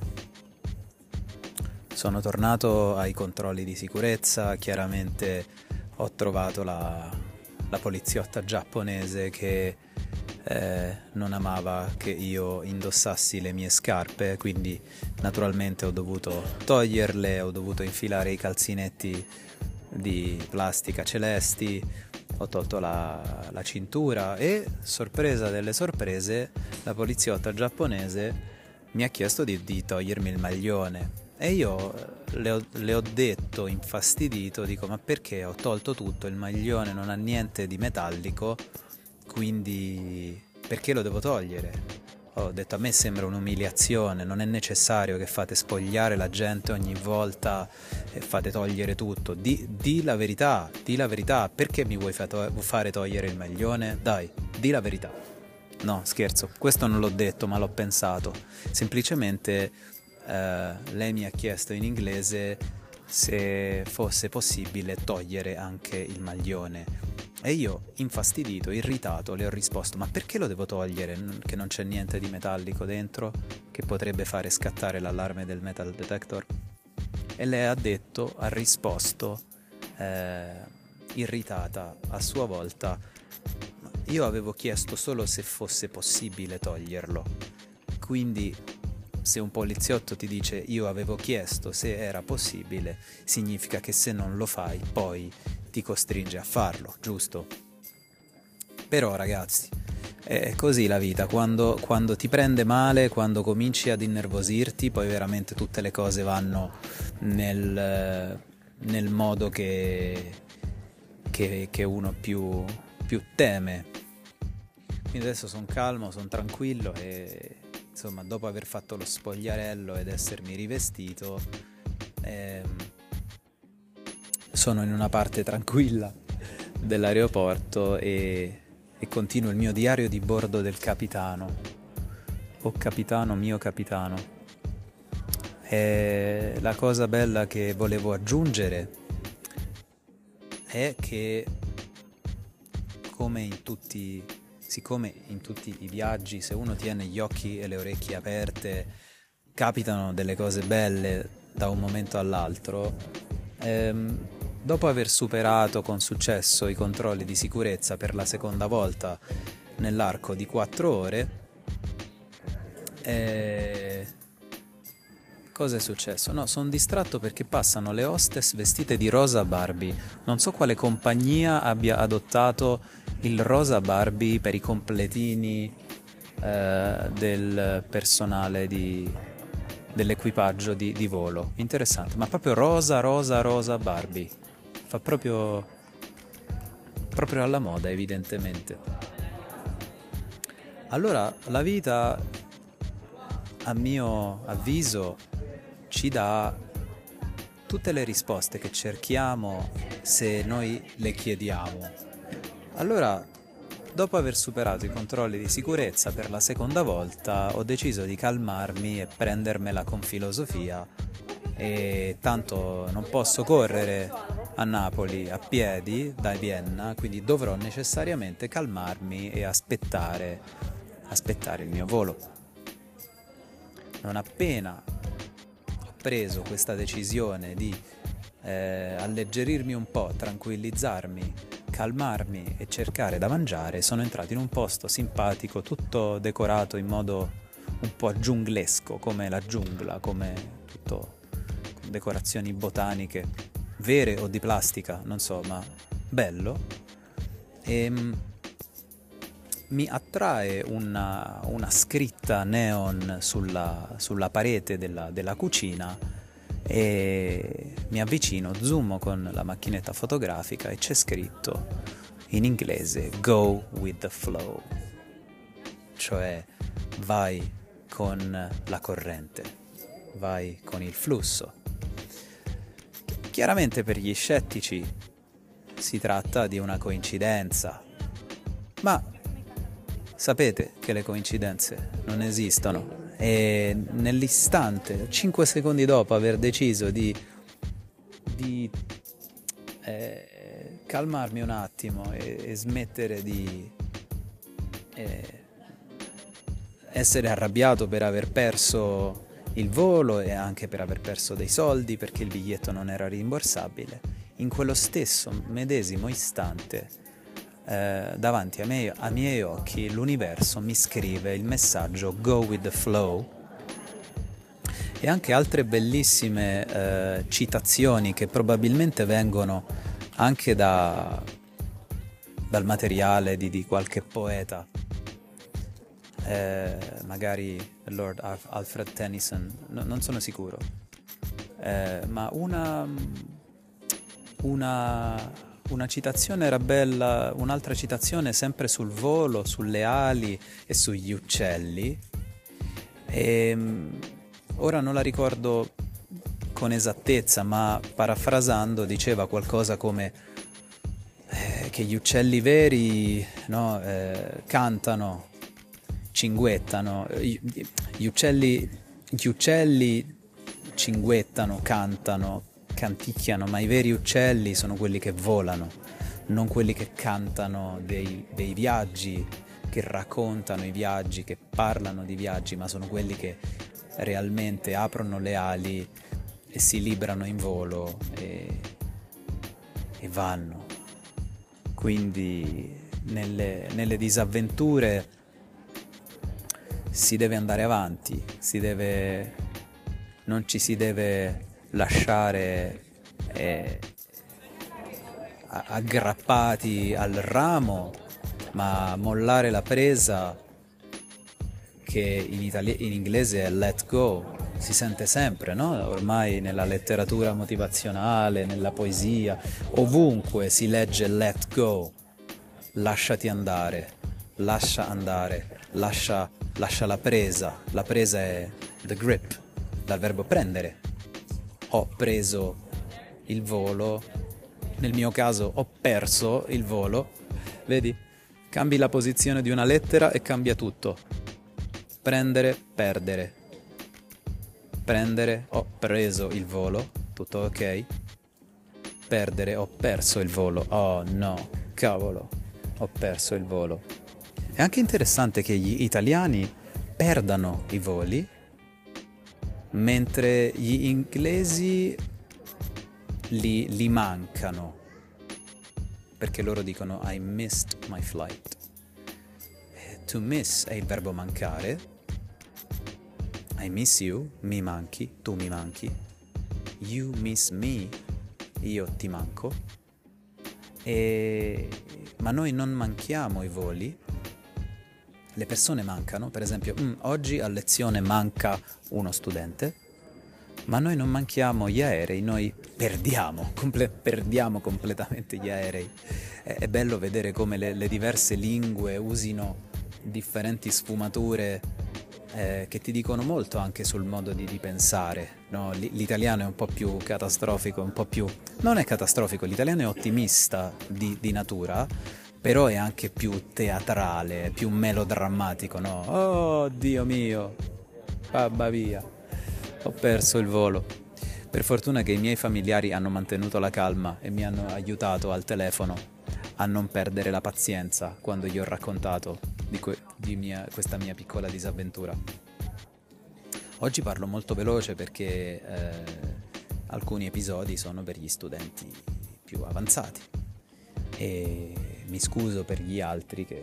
A: Sono tornato ai controlli di sicurezza, chiaramente ho trovato la, la poliziotta giapponese che eh, non amava che io indossassi le mie scarpe, quindi naturalmente ho dovuto toglierle, ho dovuto infilare i calzinetti di plastica celesti, ho tolto la, la cintura e, sorpresa delle sorprese, la poliziotta giapponese mi ha chiesto di, di togliermi il maglione. E io eh, le ho, le ho, detto infastidito, dico ma perché ho tolto tutto, il maglione non ha niente di metallico, quindi perché lo devo togliere? Ho detto a me sembra un'umiliazione, non è necessario che fate spogliare la gente ogni volta e fate togliere tutto. Di, di la verità, di la verità, perché mi vuoi fare togliere il maglione? Dai, di la verità. No, scherzo, questo non l'ho detto ma l'ho pensato. Semplicemente eh, lei mi ha chiesto in inglese se fosse possibile togliere anche il maglione e io, infastidito, irritato, le ho risposto: Ma perché lo devo togliere? Che non c'è niente di metallico dentro che potrebbe fare scattare l'allarme del metal detector? E lei ha detto, ha risposto, eh, irritata a sua volta: Io avevo chiesto solo se fosse possibile toglierlo. Quindi se un poliziotto ti dice io avevo chiesto se era possibile, significa che se non lo fai poi ti costringe a farlo, giusto? Però ragazzi, è così la vita, quando, quando, ti prende male, quando cominci ad innervosirti, poi veramente tutte le cose vanno nel, nel modo che, che, che uno più, più teme. Quindi adesso sono calmo, sono tranquillo e insomma dopo aver fatto lo spogliarello ed essermi rivestito... Ehm, sono in una parte tranquilla dell'aeroporto e, e continuo il mio diario di bordo del capitano. O oh, capitano, mio capitano. E la cosa bella che volevo aggiungere è che come in tutti siccome in tutti i viaggi se uno tiene gli occhi e le orecchie aperte capitano delle cose belle da un momento all'altro ehm, Dopo aver superato con successo i controlli di sicurezza per la seconda volta nell'arco di 4 ore, eh... cosa è successo? No, sono distratto perché passano le hostess vestite di rosa Barbie. Non so quale compagnia abbia adottato il rosa Barbie per i completini eh, del personale di, dell'equipaggio di, di, volo. Interessante, ma proprio rosa, rosa, rosa Barbie fa proprio proprio alla moda evidentemente. Allora la vita a mio avviso ci dà tutte le risposte che cerchiamo se noi le chiediamo. Allora dopo aver superato i controlli di sicurezza per la seconda volta ho deciso di calmarmi e prendermela con filosofia e tanto non posso correre a Napoli a piedi da Vienna, quindi dovrò necessariamente calmarmi e aspettare, aspettare il mio volo. Non appena ho preso questa decisione di eh, alleggerirmi un po', tranquillizzarmi, calmarmi e cercare da mangiare, sono entrato in un posto simpatico, tutto decorato in modo un po' giunglesco, come la giungla, come tutto decorazioni botaniche, vere o di plastica, non so, ma bello. E ehm, mi attrae una, una scritta neon sulla, sulla parete della, della, cucina e mi avvicino, zoom con la macchinetta fotografica e c'è scritto in inglese Go with the flow, cioè vai con la corrente, vai con il flusso. Chiaramente per gli scettici si tratta di una coincidenza, ma sapete che le coincidenze non esistono. E nell'istante, 5 secondi dopo aver deciso di, di eh, calmarmi un attimo e, e smettere di eh, essere arrabbiato per aver perso il volo e anche per aver perso dei soldi perché il biglietto non era rimborsabile, in quello stesso medesimo istante eh, davanti a, me, ai miei occhi l'universo mi scrive il messaggio Go with the flow e anche altre bellissime eh, citazioni che probabilmente vengono anche da, dal materiale di, di qualche poeta, eh, magari Lord Alfred Tennyson, no, non sono sicuro, eh, ma una, una, una citazione era bella, un'altra citazione sempre sul volo, sulle ali e sugli uccelli. E, ehm, ora non la ricordo con esattezza, ma parafrasando diceva qualcosa come eh, che gli uccelli veri no, eh, cantano, cinguettano, gli uccelli, gli uccelli cinguettano, cantano, canticchiano, ma i veri uccelli sono quelli che volano, non quelli che cantano dei, dei viaggi, che raccontano i viaggi, che parlano di viaggi, ma sono quelli che realmente aprono le ali e si librano in volo e, e vanno. Quindi nelle, nelle, disavventure si deve andare avanti, deve, non ci si deve lasciare eh, aggrappati al ramo, ma mollare la presa che in, itali- in inglese è let go, si sente sempre, no? Ormai nella letteratura motivazionale, nella poesia, ovunque si legge let go, lasciati andare, lascia andare, lascia, lascia la presa. La presa è the grip, dal verbo prendere. Ho preso il volo, nel mio caso ho perso il volo, vedi? Cambi la posizione di una lettera e cambia tutto. Prendere, perdere Prendere, ho preso il volo, tutto ok. Perdere, ho perso il volo. Oh no, cavolo, ho perso il volo. È anche interessante che gli italiani perdano i voli, mentre gli inglesi li, li mancano, perché loro dicono I missed my flight. To miss è il verbo mancare, I miss you, mi manchi, tu mi manchi. You miss me, io ti manco. E... Ma noi non manchiamo i voli, le persone mancano, per esempio mm, oggi a lezione manca uno studente, ma noi non manchiamo gli aerei, noi perdiamo, comple- perdiamo completamente gli aerei. È, è bello vedere come le, le diverse lingue usino differenti sfumature eh, che ti dicono molto anche sul modo di, di pensare. No? L'italiano è un po' più catastrofico, un po' più... non è catastrofico, l'italiano è ottimista di, di natura, però è anche più teatrale, più melodrammatico, no? Oh Dio mio, babba via, ho perso il volo. Per fortuna che i miei familiari hanno mantenuto la calma e mi hanno aiutato al telefono a non perdere la pazienza quando gli ho raccontato di, que- di mia, questa mia piccola disavventura. Oggi parlo molto veloce perché eh, alcuni episodi sono per gli studenti più avanzati e mi scuso per gli altri che,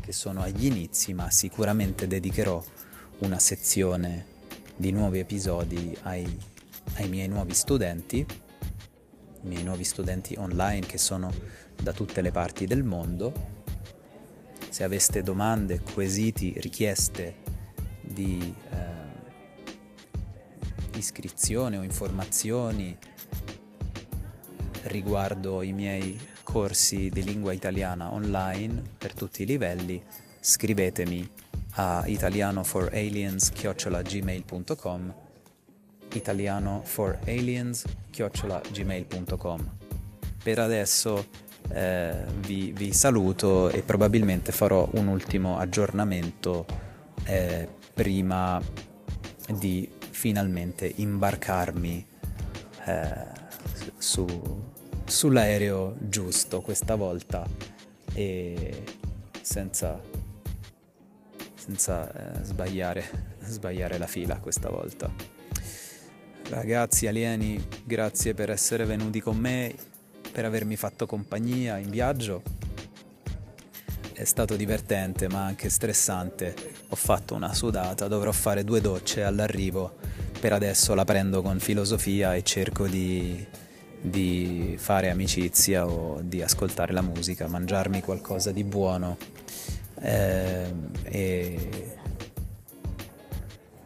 A: che sono agli inizi, ma sicuramente dedicherò una sezione di nuovi episodi ai, ai miei nuovi studenti, i miei nuovi studenti online che sono da tutte le parti del mondo. Se aveste domande, quesiti, richieste di eh, iscrizione o informazioni riguardo i miei corsi di lingua italiana online per tutti i livelli, scrivetemi a italianoforaliens.gmail.com italianoforaliens.gmail.com Per adesso eh, vi, vi, saluto e probabilmente farò un ultimo aggiornamento eh, prima di finalmente imbarcarmi eh, su, sull'aereo giusto questa volta e senza, senza eh, sbagliare, sbagliare la fila questa volta. Ragazzi alieni, grazie per essere venuti con me per avermi fatto compagnia in viaggio. È stato divertente ma anche stressante. Ho fatto una sudata, dovrò fare due docce all'arrivo. Per adesso la prendo con filosofia e cerco di, di fare amicizia o di ascoltare la musica, mangiarmi qualcosa di buono eh, e,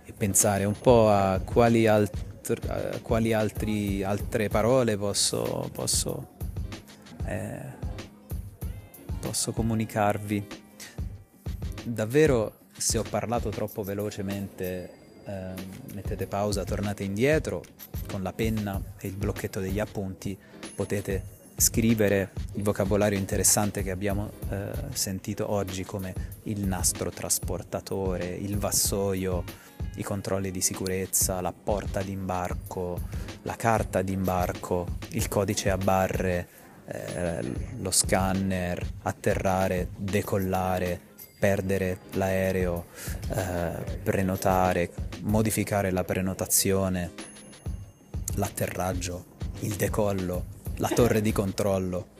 A: e, pensare un po' a quali, altr- a quali altri, altre parole posso, posso, eh, posso comunicarvi. Davvero, se ho parlato troppo velocemente, eh, mettete pausa, tornate indietro con la penna e il blocchetto degli appunti, potete scrivere il vocabolario interessante che abbiamo eh, sentito oggi come il nastro trasportatore, il vassoio, i controlli di sicurezza, la porta d'imbarco, la carta d'imbarco, il codice a barre, eh, lo scanner, atterrare, decollare, perdere l'aereo, eh, prenotare, modificare la prenotazione, l'atterraggio, il decollo, la torre di controllo.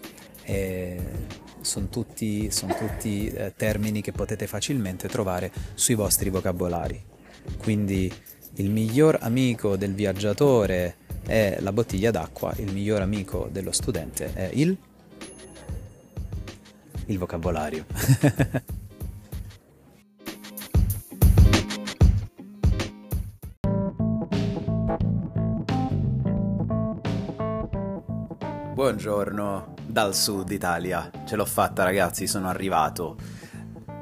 A: sono tutti, son tutti eh, termini che potete facilmente trovare sui vostri vocabolari. Quindi il miglior amico del viaggiatore è la bottiglia d'acqua, il miglior amico dello studente è il, il vocabolario. Buongiorno dal sud Italia, ce l'ho fatta ragazzi, sono arrivato.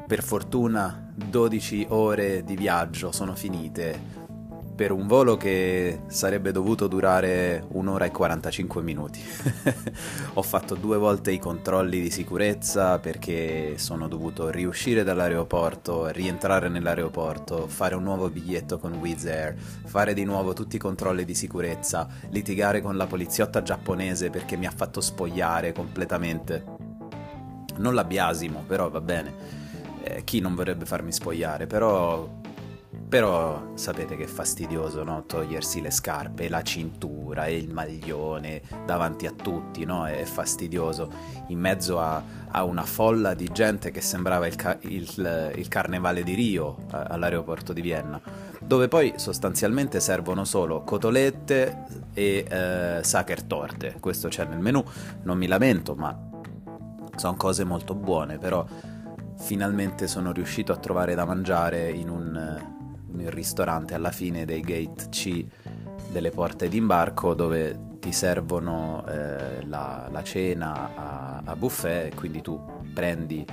A: Per fortuna 12 ore di viaggio sono finite per un volo che sarebbe dovuto durare un'ora e 45 minuti. Ho fatto due volte i controlli di sicurezza perché sono dovuto riuscire dall'aeroporto, rientrare nell'aeroporto, fare un nuovo biglietto con Wizz Air, fare di nuovo tutti i controlli di sicurezza, litigare con la poliziotta giapponese perché mi ha fatto spogliare completamente. Non la biasimo, però va bene. Eh, chi non vorrebbe farmi spogliare, però però sapete che fastidioso, no? Togliersi le scarpe, la cintura e il maglione davanti a tutti, no? È fastidioso. In mezzo a, a una folla di gente che sembrava il, ca- il, il carnevale di Rio a, all'aeroporto di Vienna, dove poi sostanzialmente servono solo cotolette e eh, sacher torte. Questo c'è nel menù, non mi lamento, ma sono cose molto buone, però finalmente sono riuscito a trovare da mangiare in un nel ristorante alla fine dei gate C delle porte d'imbarco dove ti servono eh, la, la, cena a, a, buffet, quindi tu prendi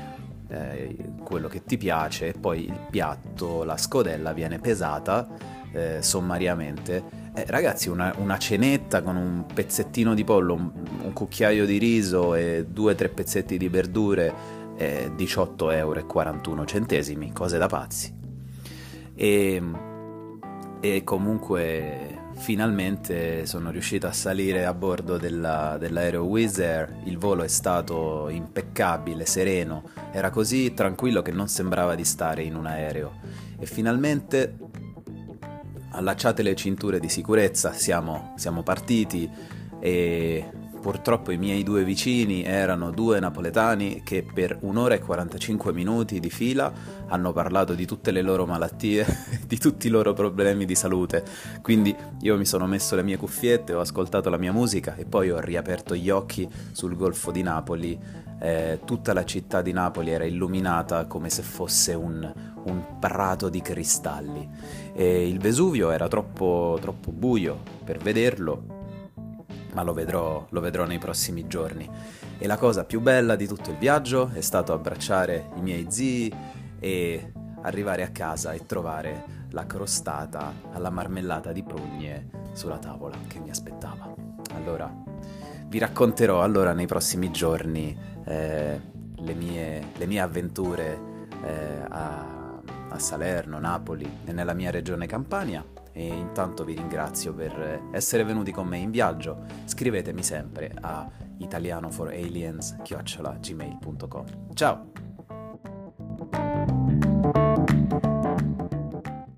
A: eh, quello che ti piace e poi il piatto, la scodella viene pesata eh, sommariamente. Eh, ragazzi, una, una, cenetta con un pezzettino di pollo, un, un cucchiaio di riso e due o tre pezzetti di verdure, 18,41 euro, cose da pazzi e, e comunque finalmente sono riuscito a salire a bordo della, dell'aereo Wizz Air, il volo è stato impeccabile, sereno, era così tranquillo che non sembrava di stare in un aereo. E finalmente allacciate le cinture di sicurezza, siamo, siamo partiti e Purtroppo i miei due vicini erano due napoletani che per un'ora e 45 minuti di fila hanno parlato di tutte le loro malattie, di tutti i loro problemi di salute. Quindi io mi sono messo le mie cuffiette, ho ascoltato la mia musica e poi ho riaperto gli occhi sul Golfo di Napoli. Eh, tutta la città di Napoli era illuminata come se fosse un, un prato di cristalli. E il Vesuvio era troppo, troppo buio per vederlo ma lo vedrò, lo vedrò nei prossimi giorni. E la cosa più bella di tutto il viaggio è stato abbracciare i miei zii e arrivare a casa e trovare la crostata alla marmellata di prugne sulla tavola che mi aspettava. Allora, vi racconterò allora nei prossimi giorni eh, le, mie, le, mie, avventure eh, a, a Salerno, Napoli e nella mia regione Campania e intanto vi ringrazio per essere venuti con me in viaggio. Scrivetemi sempre a italianoforaliens.gmail.com Ciao!